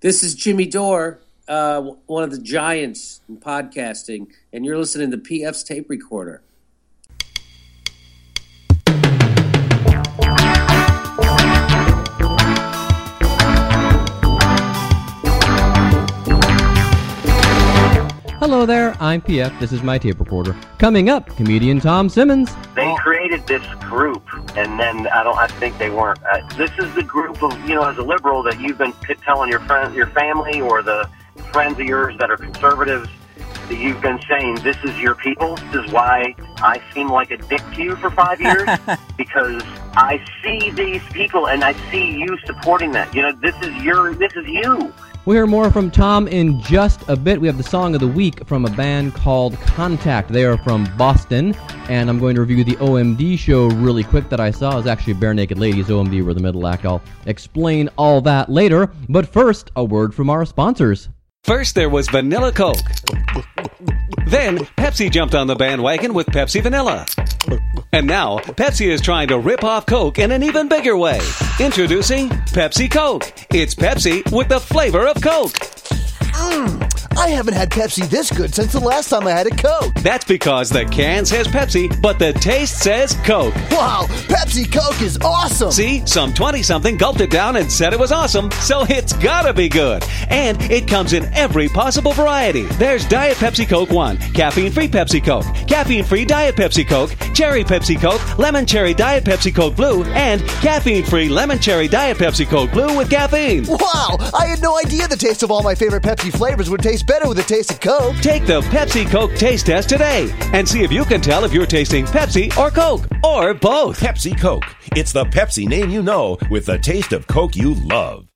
This is Jimmy Dore, uh, one of the giants in podcasting, and you're listening to PF's tape recorder. Hello there, I'm PF. This is my tape recorder. Coming up, comedian Tom Simmons. Created this group, and then I don't. I think they weren't. Uh, this is the group of you know, as a liberal, that you've been telling your friends, your family, or the friends of yours that are conservatives, that you've been saying this is your people. This is why I seem like a dick to you for five years because I see these people and I see you supporting that. You know, this is your. This is you. We'll hear more from Tom in just a bit. We have the song of the week from a band called Contact. They are from Boston, and I'm going to review the OMD show really quick that I saw. It was actually Barenaked Ladies. OMD were the middle act. I'll explain all that later. But first, a word from our sponsors. First, there was Vanilla Coke. Then, Pepsi jumped on the bandwagon with Pepsi Vanilla. And now, Pepsi is trying to rip off Coke in an even bigger way. Introducing Pepsi Coke. It's Pepsi with the flavor of Coke. Mmm. I haven't had Pepsi this good since the last time I had a Coke. That's because the can says Pepsi, but the taste says Coke. Wow, Pepsi Coke is awesome. See, some 20 something gulped it down and said it was awesome, so it's gotta be good. And it comes in every possible variety. There's Diet Pepsi Coke 1, caffeine free Pepsi Coke, caffeine free Diet Pepsi Coke, cherry Pepsi Coke, lemon cherry Diet Pepsi Coke Blue, and caffeine free lemon cherry Diet Pepsi Coke Blue with caffeine. Wow, I had no idea the taste of all my favorite Pepsi flavors would taste better with a taste of Coke. Take the Pepsi Coke taste test today and see if you can tell if you're tasting Pepsi or Coke or both. Pepsi Coke. It's the Pepsi name you know with the taste of Coke you love.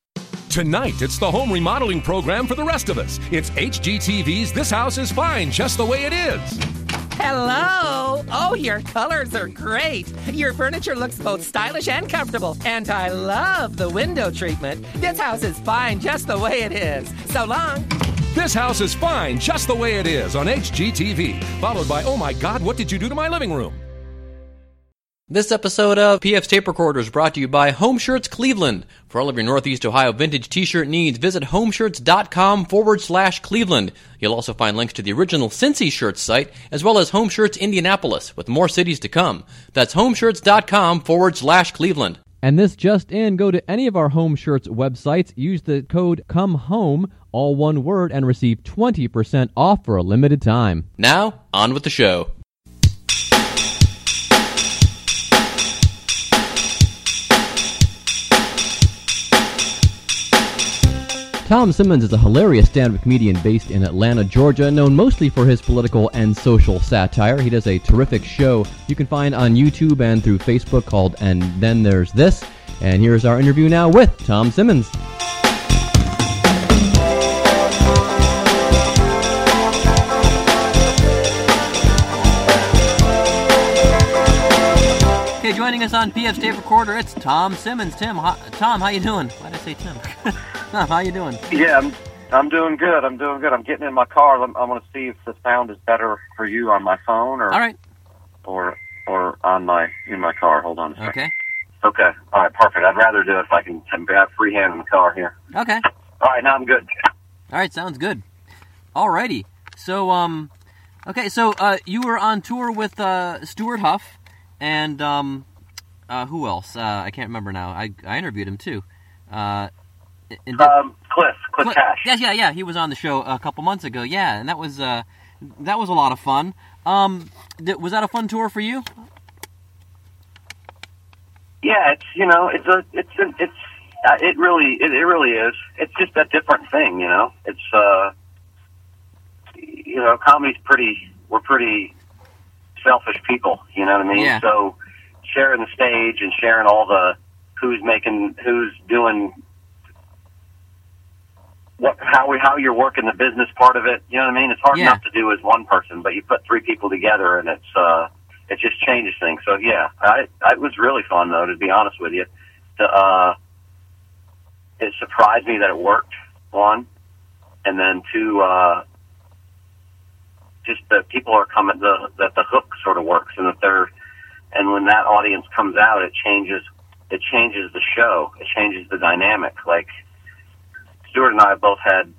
Tonight, it's the home remodeling program for the rest of us. It's HGTV's This House is Fine Just the Way It Is. Hello! Oh, your colors are great. Your furniture looks both stylish and comfortable. And I love the window treatment. This house is fine just the way it is. So long. This House is Fine Just the Way It Is on HGTV. Followed by Oh My God, What Did You Do to My Living Room? This episode of PF's Tape Recorder is brought to you by Home Shirts Cleveland. For all of your Northeast Ohio vintage t-shirt needs, visit homeshirts.com forward slash Cleveland. You'll also find links to the original Cincy Shirts site, as well as Home Shirts Indianapolis, with more cities to come. That's homeshirts.com forward slash Cleveland. And this just in, go to any of our Home Shirts websites, use the code COME HOME, all one word, and receive 20% off for a limited time. Now, on with the show. Tom Simmons is a hilarious stand-up comedian based in Atlanta, Georgia, known mostly for his political and social satire. He does a terrific show you can find on YouTube and through Facebook called And Then There's This. And here's our interview now with Tom Simmons. Okay, joining us on PF's Tape Recorder, it's Tom Simmons. Tim, how, Tom, how you doing? Why did I say Tim? How you doing? Yeah, I'm. I'm doing good. I'm doing good. I'm getting in my car. I'm, I want to see if the sound is better for you on my phone or All right. or or on my in my car. Hold on a second. Okay. Okay. All right. Perfect. I'd rather do it if I can have free hand in the car here. Okay. All right. Now I'm good. All right, sounds good. Alrighty. So, um, okay, so uh, you were on tour with uh, Stewart Huff and um, uh, who else? Uh, I can't remember now. I, I interviewed him too. Uh, and did- Um, Cliff. Cliff Cl- Cash. Yeah, yeah, yeah. He was on the show a couple months ago. Yeah, and that was uh, that was a lot of fun. Um, th- was that a fun tour for you? Yeah, it's you know, it's a, it's an, it's, uh, it really, it, it really is. It's just a different thing, you know. It's, uh, you know, comedy's pretty. We're pretty selfish people, you know what I mean? Yeah. So sharing the stage and sharing all the who's making, who's doing. What, how we how you're working the business part of it, you know what I mean? It's hard Yeah. enough to do as one person, but you put three people together, and it's uh, it just changes things. So yeah, I, I it was really fun though, to be honest with you. To, uh, it surprised me that it worked. One, and then two, uh, just that people are coming the that the hook sort of works, and that they're and when that audience comes out, it changes it changes the show. It changes the dynamic. Like Stewart and I both had,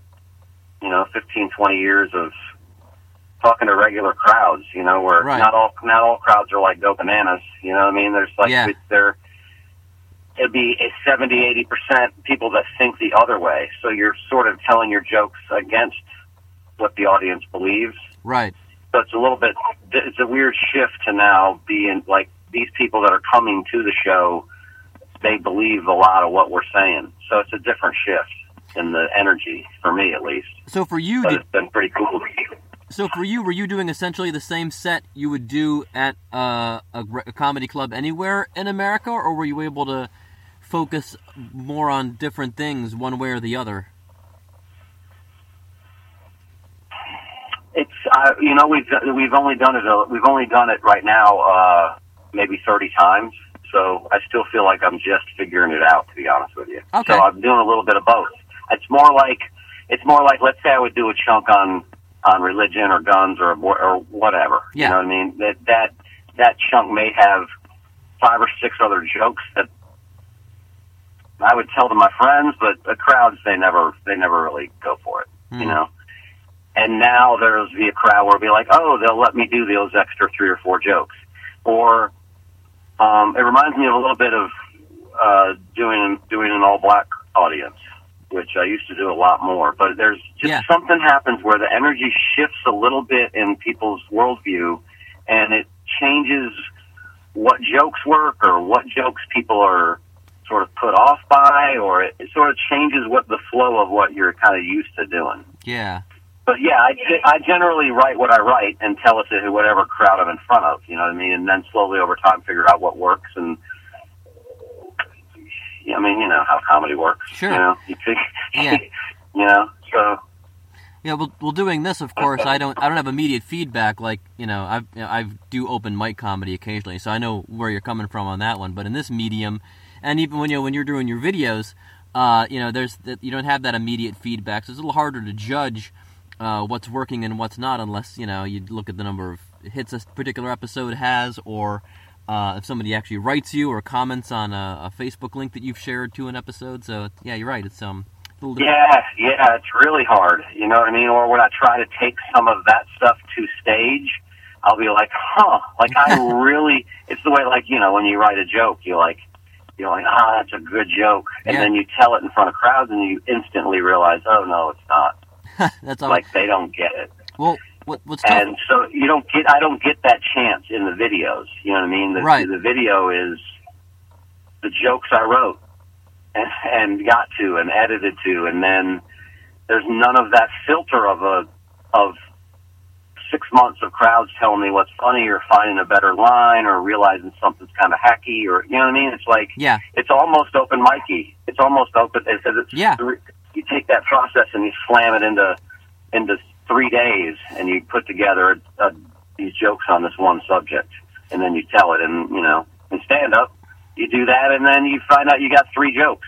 you know, 15, 20 years of talking to regular crowds. You know, where Right. not all not all crowds are like go bananas. You know what I mean? There's like Yeah. there. It'd be a 70, 80 percent people that think the other way. So you're sort of telling your jokes against what the audience believes. Right. So it's a little bit, it's a weird shift to now being like these people that are coming to the show, they believe a lot of what we're saying. So it's a different shift in the energy for me at least. So for you, did, it's been pretty cool. so for you, were you doing essentially the same set you would do at uh, a, a comedy club anywhere in America, or were you able to focus more on different things, one way or the other? It's uh, you know we've we've only done it a, we've only done it right now uh, maybe thirty times. So I still feel like I'm just figuring it out to be honest with you. Okay. So I'm doing a little bit of both. It's more like it's more like let's say I would do a chunk on on religion or guns or or whatever. Yeah. You know what I mean? That that that chunk may have five or six other jokes that I would tell to my friends, but the crowds they never they never really go for it. You know. And now there's a crowd where it'll be like, oh, they'll let me do those extra three or four jokes. Or um, it reminds me of a little bit of uh, doing doing an all black audience, which I used to do a lot more. But there's just Yeah. something happens where the energy shifts a little bit in people's worldview, and it changes what jokes work or what jokes people are sort of put off by, or it, it sort of changes what the flow of what you're kind of used to doing. Yeah. But yeah, I, I generally write what I write and tell it to whatever crowd I'm in front of. You know what I mean? And then slowly over time figure out what works. And I mean, you know how comedy works. Sure. You know, you think, Yeah. you know, so Yeah, well, well, doing this, of course, I don't, I don't have immediate feedback like you know, I've, you know, I do open mic comedy occasionally, so I know where you're coming from on that one. But in this medium, and even when you know, when you're doing your videos, uh, you know, there's that you don't have that immediate feedback, so it's a little harder to judge uh, what's working and what's not, unless you know you look at the number of hits a particular episode has, or uh, if somebody actually writes you or comments on a, a Facebook link that you've shared to an episode. So yeah, you're right. It's um, a little different. yeah, yeah, it's really hard. You know what I mean? Or when I try to take some of that stuff to stage, I'll be like, huh, like I really. It's the way like you know when you write a joke, you're like. You're like, ah, that's a good joke, and Yeah. then you tell it in front of crowds, and you instantly realize, oh no, it's not. That's all. like they don't get it. well, what, what's tough? And so you don't get I don't get that chance in the videos. You know what I mean? The, Right. the video is the jokes I wrote and, and got to and edited to and then there's none of that filter of a of six months of crowds telling me what's funny or finding a better line or realizing something's kind of hacky or you know what I mean? It's like Yeah. it's almost open micy. It's almost open. It's, it's Yeah. You take that process and you slam it into into three days, and you put together uh, these jokes on this one subject, and then you tell it. And you know, in stand up, you do that, and then you find out you got three jokes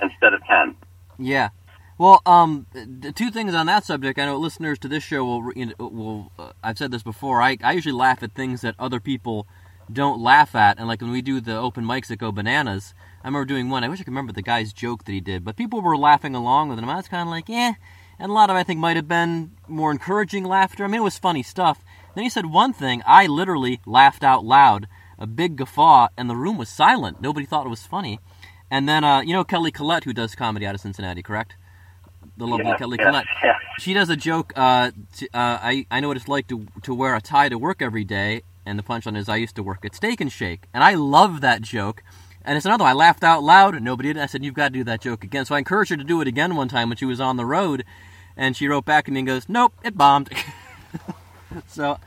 instead of ten. Yeah. Well, um, the two things on that subject. I know listeners to this show will, will. Uh, I've said this before. I, I usually laugh at things that other people don't laugh at, and like when we do the open mics that go bananas. I remember doing one. I wish I could remember the guy's joke that he did, but people were laughing along with him. I was kind of like, yeah. And a lot of, it, I think, might have been more encouraging laughter. I mean, it was funny stuff. Then he said one thing. I literally laughed out loud, a big guffaw, and the room was silent. Nobody thought it was funny. And then, uh, you know, Kelly Collette, who does comedy out of Cincinnati, correct? The lovely Yeah, Kelly yeah, Collette. yeah. She does a joke. Uh, t- uh, I I know what it's like to to wear a tie to work every day, and the punchline is I used to work at Steak and Shake, and I love that joke. And it's another one. I laughed out loud, and nobody did. I said, "You've got to do that joke again." So I encouraged her to do it again one time when she was on the road, and she wrote back and goes, "Nope, it bombed." so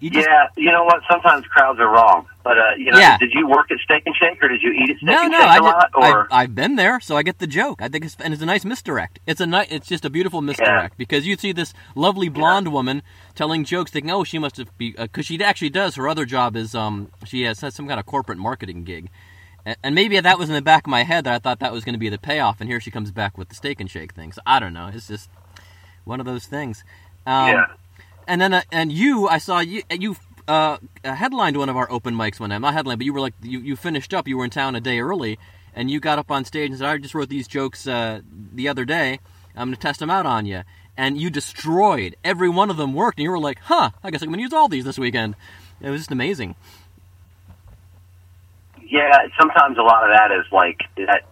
you just yeah, you know what? Sometimes crowds are wrong, but uh, you know, Yeah. did you work at Steak and Shake, or did you eat at Steak no, and no, Shake I a lot? did, Or I, I've been there, so I get the joke. I think it's and it's a nice misdirect. It's a ni- it's just a beautiful misdirect because you see this lovely blonde woman telling jokes, thinking, "Oh, she must have be," because she actually does. Her other job is um she has, has some kind of corporate marketing gig, and, maybe that was in the back of my head that I thought that was going to be the payoff, and here she comes back with the steak and shake thing. So I don't know. It's just one of those things. Um, yeah, and then, uh, and you, I saw you. You uh, headlined one of our open mics one night. Not headline, but you were like you, you finished up. You were in town a day early, and you got up on stage and said, "I just wrote these jokes uh, the other day. I'm going to test them out on you," and you destroyed every one of them. Worked, and you were like, "Huh? I guess I'm going to use all these this weekend." It was just amazing. Yeah, sometimes a lot of that is like that.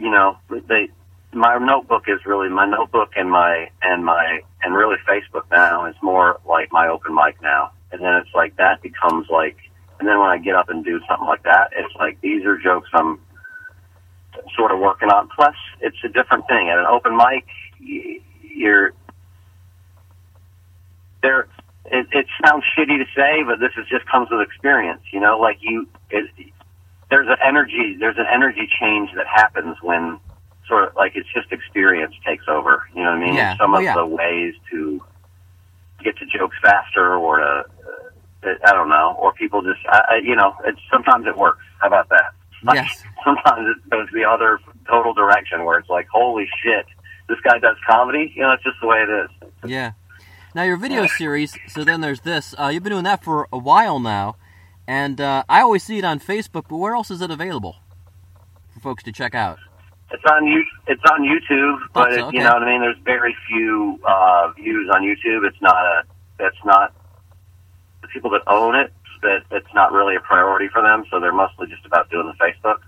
You know, they my notebook is really my notebook and my and my and really Facebook now is more like my open mic now. And then it's like that becomes like and then when I get up and do something like that, it's like these are jokes I'm sort of working on. Plus, it's a different thing. At an open mic, you're there. It, it sounds shitty to say, but this is just comes with experience. You know, like you, it, there's an energy, there's an energy change that happens when sort of like it's just experience takes over. You know what I mean? Yeah. Some Oh, of yeah. the ways to get to jokes faster or to, uh, I don't know, or people just, I, I, you know, it's sometimes it works. How about that? Like, Yes. Sometimes it goes the other total direction where it's like, holy shit, this guy does comedy. You know, it's just the way it is. Yeah. Now your video series. So then there's this. Uh, you've been doing that for a while now, and uh, I always see it on Facebook. But where else is it available for folks to check out? It's on you. It's on YouTube, but so, it, you know what I mean. There's very few uh, views on YouTube. It's not a. It's not the people that own it. That it's not really a priority for them. So they're mostly just about doing the Facebook.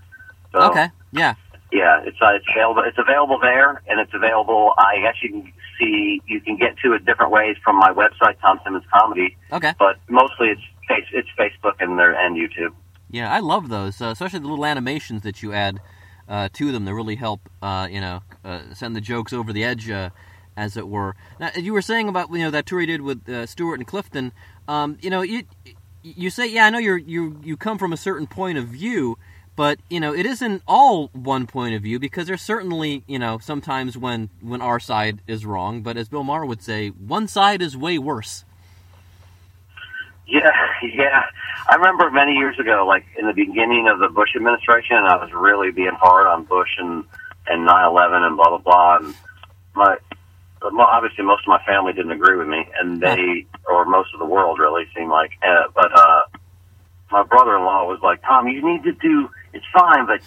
So, Okay. Yeah. Yeah, it's uh, it's available. It's available there, and it's available. I guess you can see you can get to it different ways from my website, Tom Simmons Comedy. Okay. But mostly it's face, it's Facebook and their and YouTube. Yeah, I love those, uh, especially the little animations that you add uh, to them. They really help, uh, you know, uh, send the jokes over the edge, uh, as it were. Now, you were saying about you know that tour you did with uh, Stewart and Clifton. Um, you know, you you say, yeah, I know you're you you come from a certain point of view, but you know it isn't all one point of view because there's certainly you know sometimes when when our side is wrong, but as Bill Maher would say, one side is way worse. Yeah, yeah. I remember many years ago, like in the beginning of the Bush administration, I was really being hard on Bush and and nine eleven and blah blah blah. And my well, obviously most of my family didn't agree with me, and they or most of the world really seemed like. Uh, but uh, my brother-in-law was like, "Tom, you need to do. It's fine, but."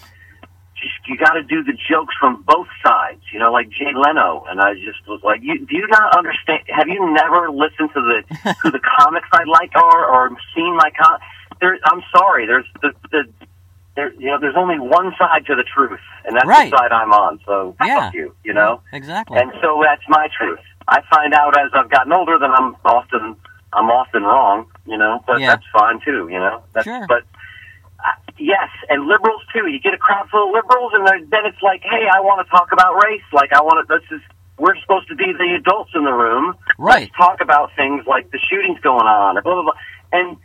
Just, you got to do the jokes from both sides, you know, like Jay Leno. And I just was like, you, do you not understand? Have you never listened to the to the comics I like or or seen my com? There, I'm sorry. There's the the there, you know, there's only one side to the truth, and that's Right. the side I'm on. So Yeah. fuck you, you know. Exactly. And so that's my truth. I find out as I've gotten older that I'm often I'm often wrong, you know, but Yeah. that's fine too, you know. That's, Sure. But uh, yes, and liberals too. You get a crowd full of liberals, and then it's like, hey, I want to talk about race. Like I want to. This is we're supposed to be the adults in the room. Right. Let's talk about things like the shootings going on, blah blah blah. And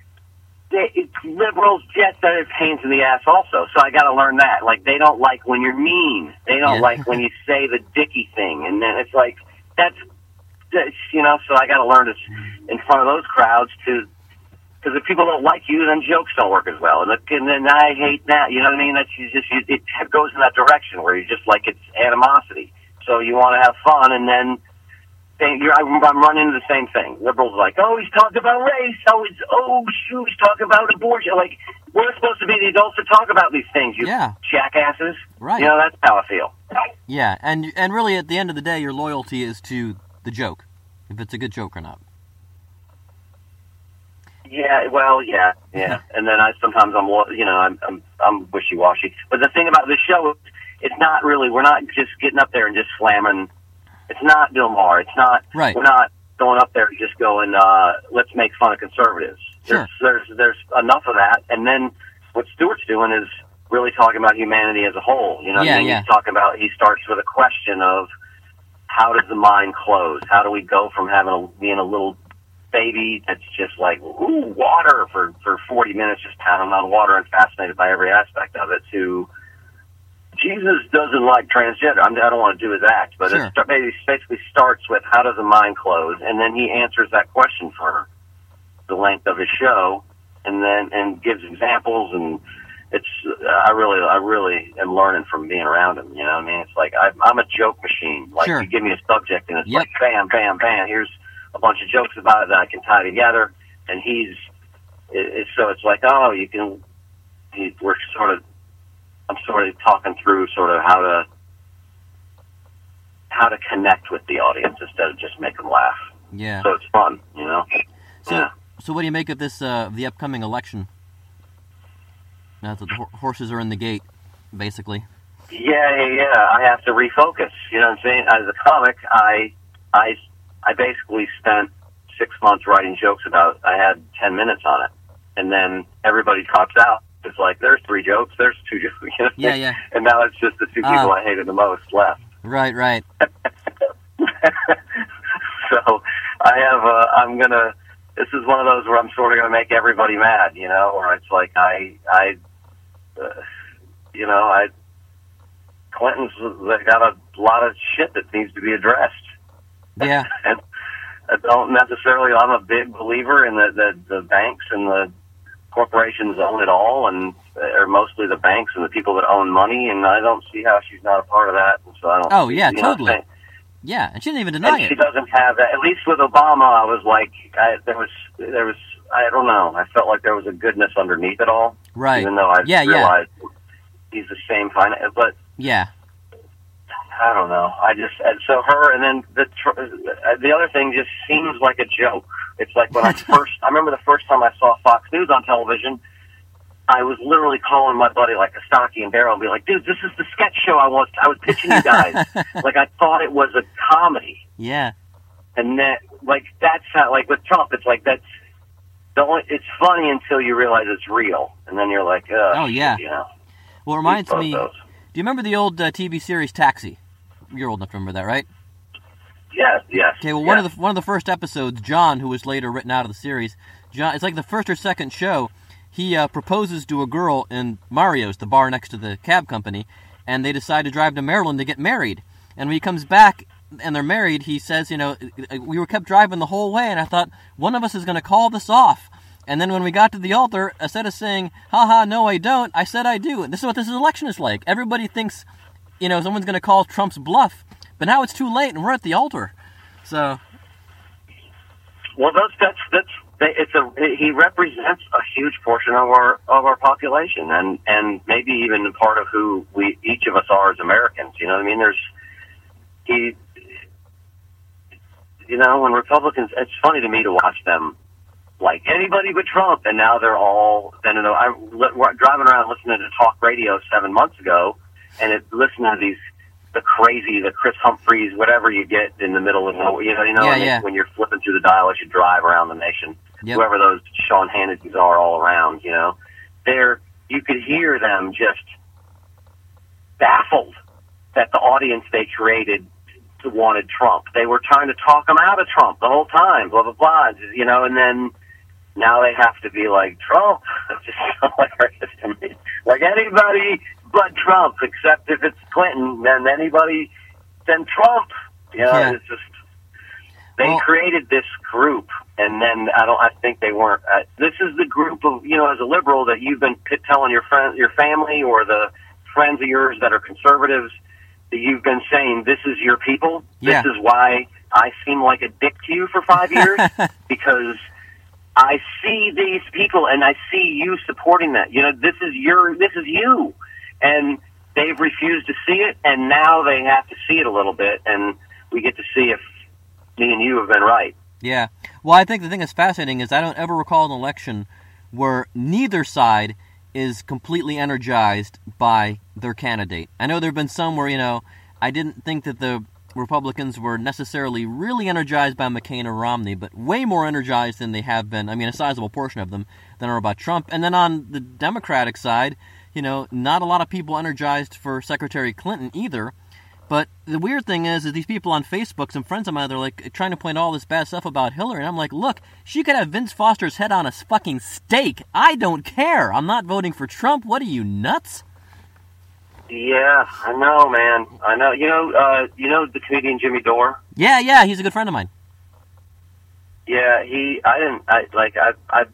they, it's liberals just that are pains in the ass also. So I got to learn that. Like they don't like when you're mean. They don't Yeah. like when you say the dicky thing, and then it's like that's, that's you know. So I got to learn to in front of those crowds to. Because if people don't like you, then jokes don't work as well, and, and then I hate that. You know what I mean? That's you just you, it goes in that direction where you just like it's animosity. So you want to have fun, and then thing. You're, I'm, I'm running into the same thing. Liberals are like, oh, he's talking about race. Oh, he's oh shoot, he's talking about abortion. Like we're supposed to be the adults to talk about these things. You Yeah. jackasses. Right. You know that's how I feel. Yeah, and and really at the end of the day, your loyalty is to the joke, if it's a good joke or not. Yeah, well, yeah, yeah. and then I sometimes I'm lo- you know I'm I'm, I'm wishy washy. But the thing about the show is it's not really we're not just getting up there and just slamming. It's not Bill Maher. It's not. Right. We're not going up there and just going. uh Let's make fun of conservatives. Sure. There's there's there's enough of that, and then what Stewart's doing is really talking about humanity as a whole. You know, Yeah, I mean? yeah. he's talking about. He starts with a question of how does the mind close? How do we go from having a, being a little baby that's just like ooh water for for 40 minutes just pounding on water and fascinated by every aspect of it to Jesus doesn't like transgender. I'm, I don't want to do his act, but Sure. it maybe basically starts with how does the mind close, and then he answers that question for her, the length of his show, and then and gives examples, and it's I really I really am learning from being around him. You know, what I mean, it's like I, I'm a joke machine. Like Sure. you give me a subject, and it's Yep. like bam, bam, bam. Here's a bunch of jokes about it that I can tie together, and he's it, it's so it's like oh you can he, we're sort of I'm sort of talking through sort of how to how to connect with the audience instead of just make them laugh. Yeah. So it's fun, you know. So, yeah. so what do you make of this, uh, the upcoming election? Now that the ho- horses are in the gate, basically. Yeah, yeah, yeah. I have to refocus. You know what I'm saying? As a comic, I, I, I basically spent six months writing jokes about. I had ten minutes on it, and then everybody drops out. It's like there's three jokes, there's two jokes. You know? Yeah, yeah. And now it's just the two people Ah. I hated the most left. Right, right. so I have. Uh, I'm gonna. This is one of those where I'm sort of gonna make everybody mad. You know, where it's like I, I, uh, you know, I. Clinton's got a lot of shit that needs to be addressed. Yeah. and I don't necessarily. I'm a big believer in the the, the banks and the corporations own it all, and uh, or mostly the banks and the people that own money. And I don't see how she's not a part of that. And so I don't. Oh, yeah, you know totally. Yeah, and she didn't even deny and she doesn't have that. At least with Obama, I was like, I, there was, there was, I don't know. I felt like there was a goodness underneath it all. Right. Even though I Yeah, yeah. realized he's the same fine, but Yeah. I don't know. I just so her, and then the uh, the other thing just seems like a joke. It's like when I first, I remember the first time I saw Fox News on television. I was literally calling my buddy like Kostaki and Daryl and be like, "Dude, this is the sketch show I was I was pitching you guys." like I thought it was a comedy. Yeah. and that like that's how like with Trump, it's like that's the only. It's funny until you realize it's real, and then you're like, Oh, yeah. you know. Well, it reminds me. Do you remember the old uh, TV series Taxi? You're old enough to remember that, right? Yes, yes. Okay, well, one of the one of the first episodes, John, who was later written out of the series, John, it's like the first or second show. He uh, proposes to a girl in Mario's, the bar next to the cab company, and they decide to drive to Maryland to get married. And when he comes back and they're married, he says, you know, we were kept driving the whole way, and I thought one of us is going to call this off. And then when we got to the altar, instead of saying, haha, no, I don't, I said I do. And this is what this election is like. Everybody thinks, you know, someone's going to call Trump's bluff, but now it's too late, and we're at the altar. So, Well, that's that's that's it's a he represents a huge portion of our of our population, and and maybe even part of who we each of us are as Americans. You know, what I mean, there's he. You know, when Republicans, it's funny to me to watch them like anybody but Trump, and now they're all. Then you know, I driving around listening to talk radio seven months ago, and it, listening to these the crazy, the Chris Humphreys, whatever you get in the middle of nowhere. You know, you know, Yeah, when, yeah. when you're flipping through the dial as you drive around the nation, Yep. whoever those Sean Hannity's are all around. You know, they're you could hear them just baffled that the audience they created wanted Trump. They were trying to talk him out of Trump the whole time, blah blah blah. You know, and then now they have to be like Trump. It's just hilarious to me. Like anybody but Trump, except if it's Clinton, then anybody then Trump. You know, Yeah. it's just they Well- created this group, and then I don't. I think they weren't. Uh, this is the group of you know, as a liberal, that you've been telling your friend, your family, or the friends of yours that are conservatives, that you've been saying this is your people. Yeah. This is why I seem like a dick to you for five years because I see these people and I see you supporting that. You know, this is your, this is you, and they've refused to see it, and now they have to see it a little bit, and we get to see if me and you have been right. Yeah. Well, I think the thing that's fascinating is I don't ever recall an election where neither side is completely energized by their candidate. I know there have been some where, you know, I didn't think that the Republicans were necessarily really energized by McCain or Romney, but way more energized than they have been. I mean, a sizable portion of them than are about Trump. And then on the Democratic side, you know, not a lot of people energized for Secretary Clinton either. But the weird thing is, is these people on Facebook, some friends of mine, they're like trying to point all this bad stuff about Hillary, and I'm like, look, she could have Vince Foster's head on a fucking stake. I don't care. I'm not voting for Trump. What are you nuts? Yeah, I know, man. I know. You know, uh, you know the comedian Jimmy Dore. Yeah, yeah, he's a good friend of mine. Yeah, he. I didn't. I like. I. I.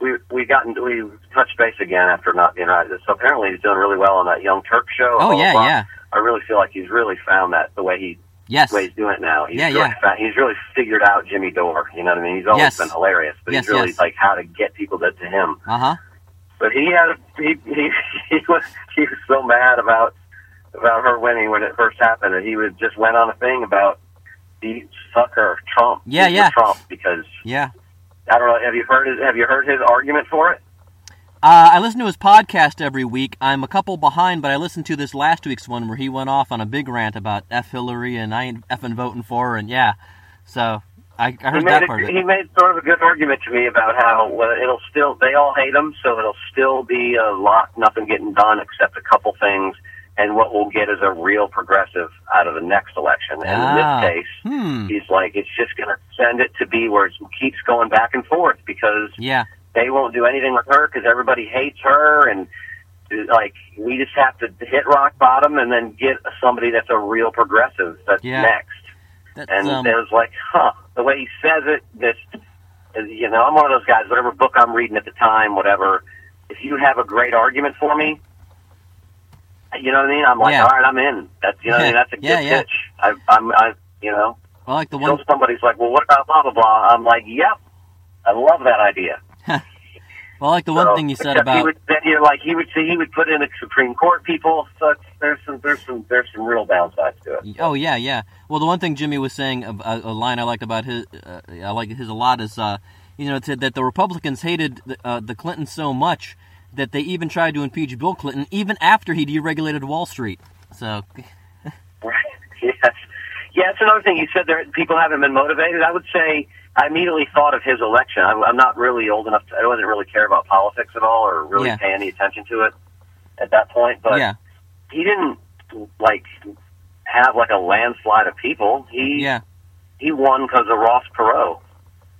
We we got into, we touched base again after not being right. So apparently he's doing really well on that Young Turk show. Oh, yeah, yeah. I really feel like he's really found that the way he Yes. the way he's doing it now. He's Yeah, really yeah. fa- he's really figured out Jimmy Dore. You know what I mean? He's always Yes. been hilarious, but Yes, he's really yes. like how to get people to, to him. Uh huh. But he had a, he, he he was he was so mad about about her winning when it first happened that he was just went on a thing about the sucker Trump. Yeah, yeah. Trump because Yeah. I don't know. Have you heard his Have you heard his argument for it? Uh, I listen to his podcast every week. I'm a couple behind, but I listened to this last week's one where he went off on a big rant about F Hillary and I ain't effing voting for her, and yeah. So I, I heard he that part a, of he made sort of a good argument to me about how well, it'll still they all hate him, so it'll still be a lot nothing getting done except a couple things, and what we'll get is a real progressive out of the next election. And Ah, in this case, hmm. he's like it's just going to send it to be where it keeps going back and forth because Yeah. They won't do anything with her because everybody hates her and. Like we just have to hit rock bottom and then get somebody that's a real progressive that's Yeah. next. That's, And um, it was like, huh, the way he says it, this, is, you know, I'm one of those guys, whatever book I'm reading at the time, whatever, if you have a great argument for me, you know what I mean? I'm like, Yeah. all right, I'm in. That's, you know what I mean? That's a good Yeah, yeah. pitch. I, I'm, I, you know, I like the one. somebody's like, well, what about blah, blah, blah? I'm like, yep, I love that idea. Well, I like the one So, thing you said about. would, then you're like, he would say he would put in the Supreme Court people. So there's some, there's some, there's some real downsides to it. Oh yeah, yeah. Well, the one thing Jimmy was saying, a, a a line I liked about his, uh, I like his a lot is, uh, you know, it said that the Republicans hated the, uh, the Clintons so much that they even tried to impeach Bill Clinton even after he deregulated Wall Street. So Right. Yes. Yeah, it's another thing. You said there people haven't been motivated. I would say I immediately thought of his election. I'm, I'm not really old enough. To, I wasn't really care about politics at all, or really Yeah. pay any attention to it at that point. But yeah, he didn't like have like a landslide of people. He yeah, he won because of Ross Perot.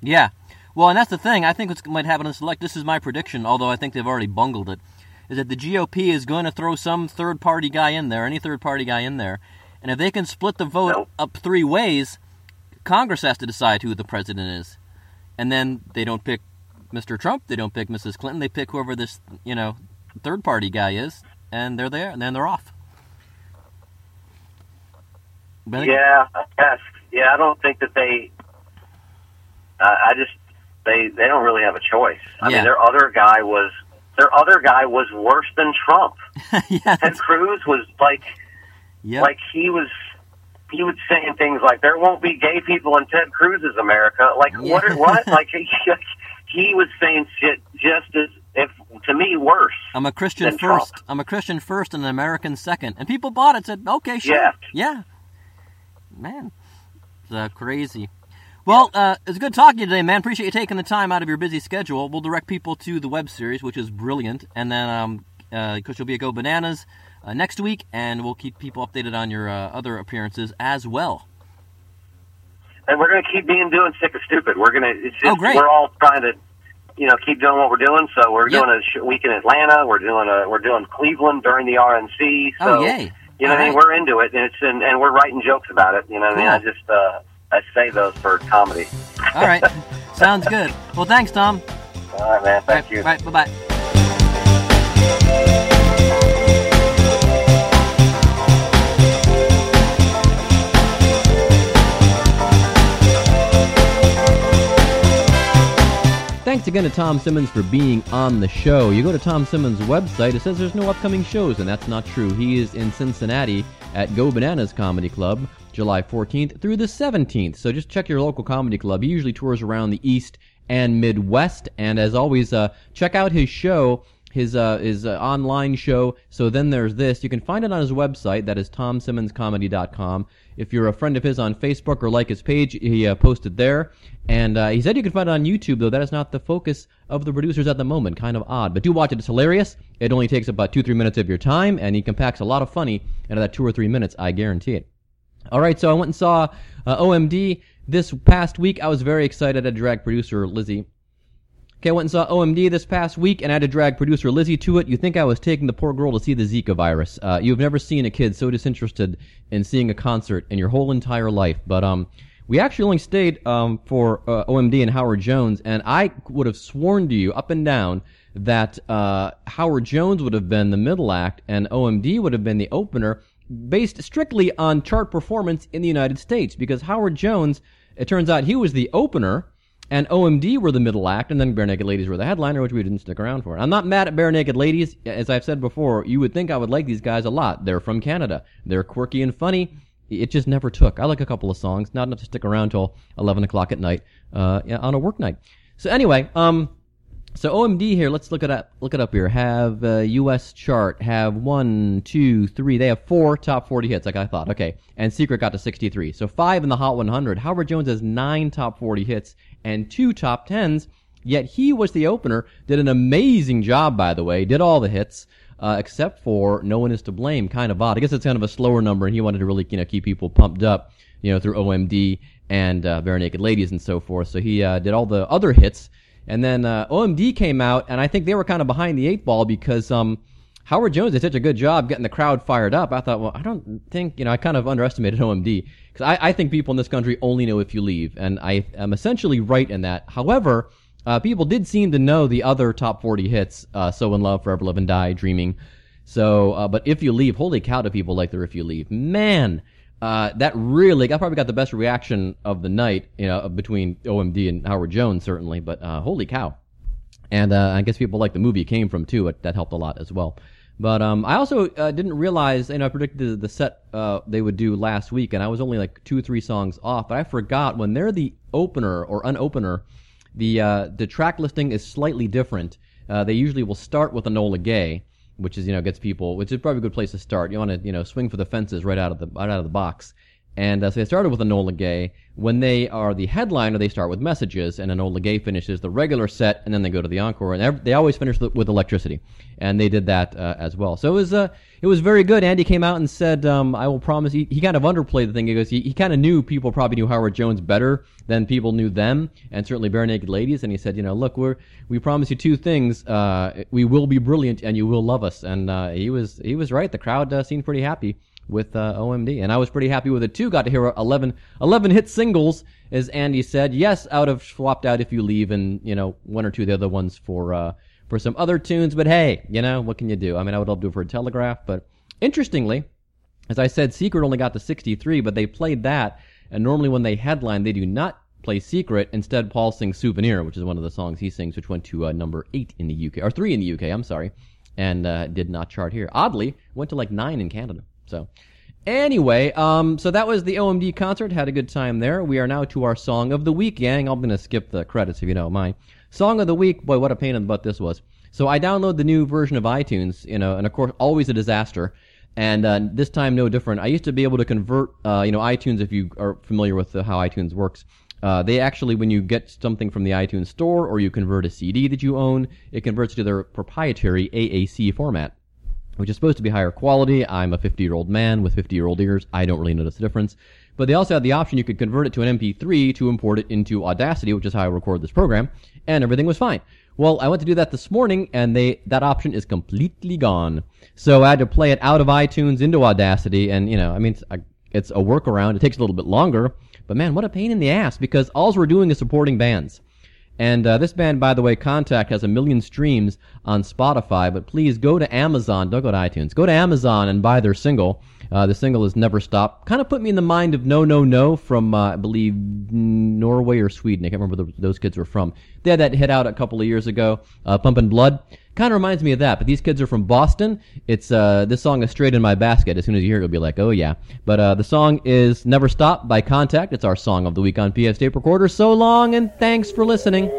yeah. Well, and that's the thing. I think what's might happen in this select. This is my prediction, although I think they've already bungled it. Is that the GOP is going to throw some third party guy in there, any third party guy in there, and if they can split the vote Nope. up three ways, Congress has to decide who the president is, and then they don't pick Mr. Trump, they don't pick Mrs. Clinton, they pick whoever this you know third party guy is, and they're there, and then they're off. Yeah, yes, yeah. I don't think that they. Uh, I just they they don't really have a choice. I Yeah. mean, their other guy was their other guy was worse than Trump. yeah, Ted Cruz was like yeah, like he was he was saying things like there won't be gay people in Ted Cruz's America. Like what Yeah. what? like he, he was saying shit just as if to me worse. I'm a Christian than Trump. first. I'm a Christian first and an American second. And people bought it. Said, okay, sure. Yeah. Yeah. Man, it's uh, crazy. Well, uh, it's good talking to you today, man. Appreciate you taking the time out of your busy schedule. We'll direct people to the web series, which is brilliant, and then um, uh, Coach will be at Go Bananas uh, next week, and we'll keep people updated on your uh, other appearances as well. And we're going to keep being doing sick or stupid. We're going to it's just Oh, great. we're all trying to you know keep doing what we're doing. So we're Yep. doing a sh- week in Atlanta. We're doing a we're doing Cleveland during the RNC. So oh, yay! you know All I mean? right. We're into it, and it's and, and we're writing jokes about it. You know what I mean? I just uh, I say those for comedy. All right, sounds good. Well, thanks, Tom. All right, man. Thank All you. right, bye bye. Thanks again to Tom Simmons for being on the show. You go to Tom Simmons' website, it says there's no upcoming shows, and that's not true. He is in Cincinnati at Go Bananas Comedy Club, July 14th through the 17th. So just check your local comedy club. He usually tours around the East and Midwest. And as always, uh, check out his show, his uh, his uh, online show. So then there's this. You can find it on his website. That is tomsimmonscomedy.com. If you're a friend of his on Facebook or like his page, he uh, posted there. And uh, he said you can find it on YouTube, though that is not the focus of the producers at the moment. Kind of odd. But do watch it. It's hilarious. It only takes about two, three minutes of your time, and he compacts a lot of funny into that two or three minutes. I guarantee it. All right, so I went and saw uh, OMD this past week. I was very excited. Had drag producer Lizzie. Okay, I went and saw OMD this past week, and I had to drag producer Lizzie to it. You think I was taking the poor girl to see the Zika virus? Uh, you've never seen a kid so disinterested in seeing a concert in your whole entire life. But um, we actually only stayed um, for uh, OMD and Howard Jones, and I would have sworn to you up and down that uh, Howard Jones would have been the middle act and OMD would have been the opener, based strictly on chart performance in the United States. Because Howard Jones, it turns out he was the opener, and OMD were the middle act, and then Barenaked Ladies were the headliner, which we didn't stick around for. I'm not mad at Barenaked Ladies. As I've said before, you would think I would like these guys a lot. They're from Canada. They're quirky and funny. It just never took. I like a couple of songs, not enough to stick around till 11 o'clock at night uh, on a work night. So anyway, um, so OMD here, let's look it up. Look it up here. Have uh, U.S. chart. Have one, two, three. They have four top 40 hits, like I thought. Okay, and Secret got to 63. So five in the Hot 100. Howard Jones has nine top 40 hits and two top tens. Yet he was the opener. Did an amazing job, by the way. Did all the hits. Uh, except for No One Is to Blame, kind of odd. I guess it's kind of a slower number, and he wanted to really, you know, keep people pumped up, you know, through OMD and uh, Barenaked Ladies and so forth. So he uh, did all the other hits, and then uh, OMD came out, and I think they were kind of behind the eight ball because um, Howard Jones did such a good job getting the crowd fired up. I thought, well, I don't think, you know, I kind of underestimated OMD because I, I think people in this country only know if you leave, and I am essentially right in that. However, uh, people did seem to know the other top 40 hits, uh, So in Love, Forever Live and Die, Dreaming. So, uh, but If You Leave, holy cow do people like their If You Leave. Man, uh, that really, I probably got the best reaction of the night, you know, between OMD and Howard Jones, certainly, but uh, holy cow. And uh, I guess people like the movie it came from, too. It, that helped a lot as well. But um, I also uh, didn't realize, know, I predicted the set uh, they would do last week, and I was only like two or three songs off. But I forgot when they're the opener or unopener, the uh, the track listing is slightly different. Uh, they usually will start with Enola Gay, which is you know gets people, which is probably a good place to start. You want to you know swing for the fences right out of the right out of the box. And uh, so they started with Enola Gay. When they are the headliner, they start with messages, and Enola Gay finishes the regular set, and then they go to the encore, and they always finish with electricity, and they did that uh, as well. So it was uh, it was very good. Andy came out and said, um, "I will promise." He, he kind of underplayed the thing. He goes, he, he kind of knew people probably knew Howard Jones better than people knew them, and certainly Barenaked Ladies. And he said, "You know, look, we're we promise you two things. Uh, we will be brilliant, and you will love us." And uh, he was he was right. The crowd uh, seemed pretty happy with uh, OMD. And I was pretty happy with it too. Got to hear 11, 11 hit singles, as Andy said. Yes, out of swapped out if you leave, and you know one or two of the other ones for uh, for some other tunes. But hey, you know what can you do? I mean, I would love to do it for a Telegraph, but interestingly, as I said, Secret only got to 63, but they played that. And normally when they headline, they do not play Secret. Instead, Paul sings Souvenir, which is one of the songs he sings, which went to uh, number eight in the UK or three in the UK. I'm sorry, and uh, did not chart here. Oddly, went to like nine in Canada. So, anyway, um, so that was the OMD concert. Had a good time there. We are now to our song of the week, gang. I'm gonna skip the credits if you don't mind. Song of the week. Boy, what a pain in the butt this was. So I download the new version of iTunes, you know, and of course, always a disaster. And uh, this time, no different. I used to be able to convert, uh, you know, iTunes. If you are familiar with how iTunes works, uh, they actually, when you get something from the iTunes store or you convert a CD that you own, it converts to their proprietary AAC format which is supposed to be higher quality. I'm a 50 year old man with 50 year old ears. I don't really notice the difference. But they also had the option you could convert it to an MP3 to import it into Audacity, which is how I record this program, and everything was fine. Well, I went to do that this morning, and they that option is completely gone. So I had to play it out of iTunes into Audacity, and you know, I mean, it's a, it's a workaround. It takes a little bit longer, but man, what a pain in the ass! Because all we're doing is supporting bands. And uh, this band, by the way, Contact, has a million streams on Spotify. But please go to Amazon. Don't go to iTunes. Go to Amazon and buy their single. Uh, the single is Never Stop. Kind of put me in the mind of No No No from, uh, I believe, Norway or Sweden. I can't remember where those kids were from. They had that hit out a couple of years ago, uh, Pumpin' Blood. Kind of reminds me of that, but these kids are from Boston. It's uh, this song is straight in my basket. As soon as you hear it, you'll be like, oh yeah. But uh, the song is "Never Stop" by Contact. It's our song of the week on PS Tape Recorder. So long, and thanks for listening.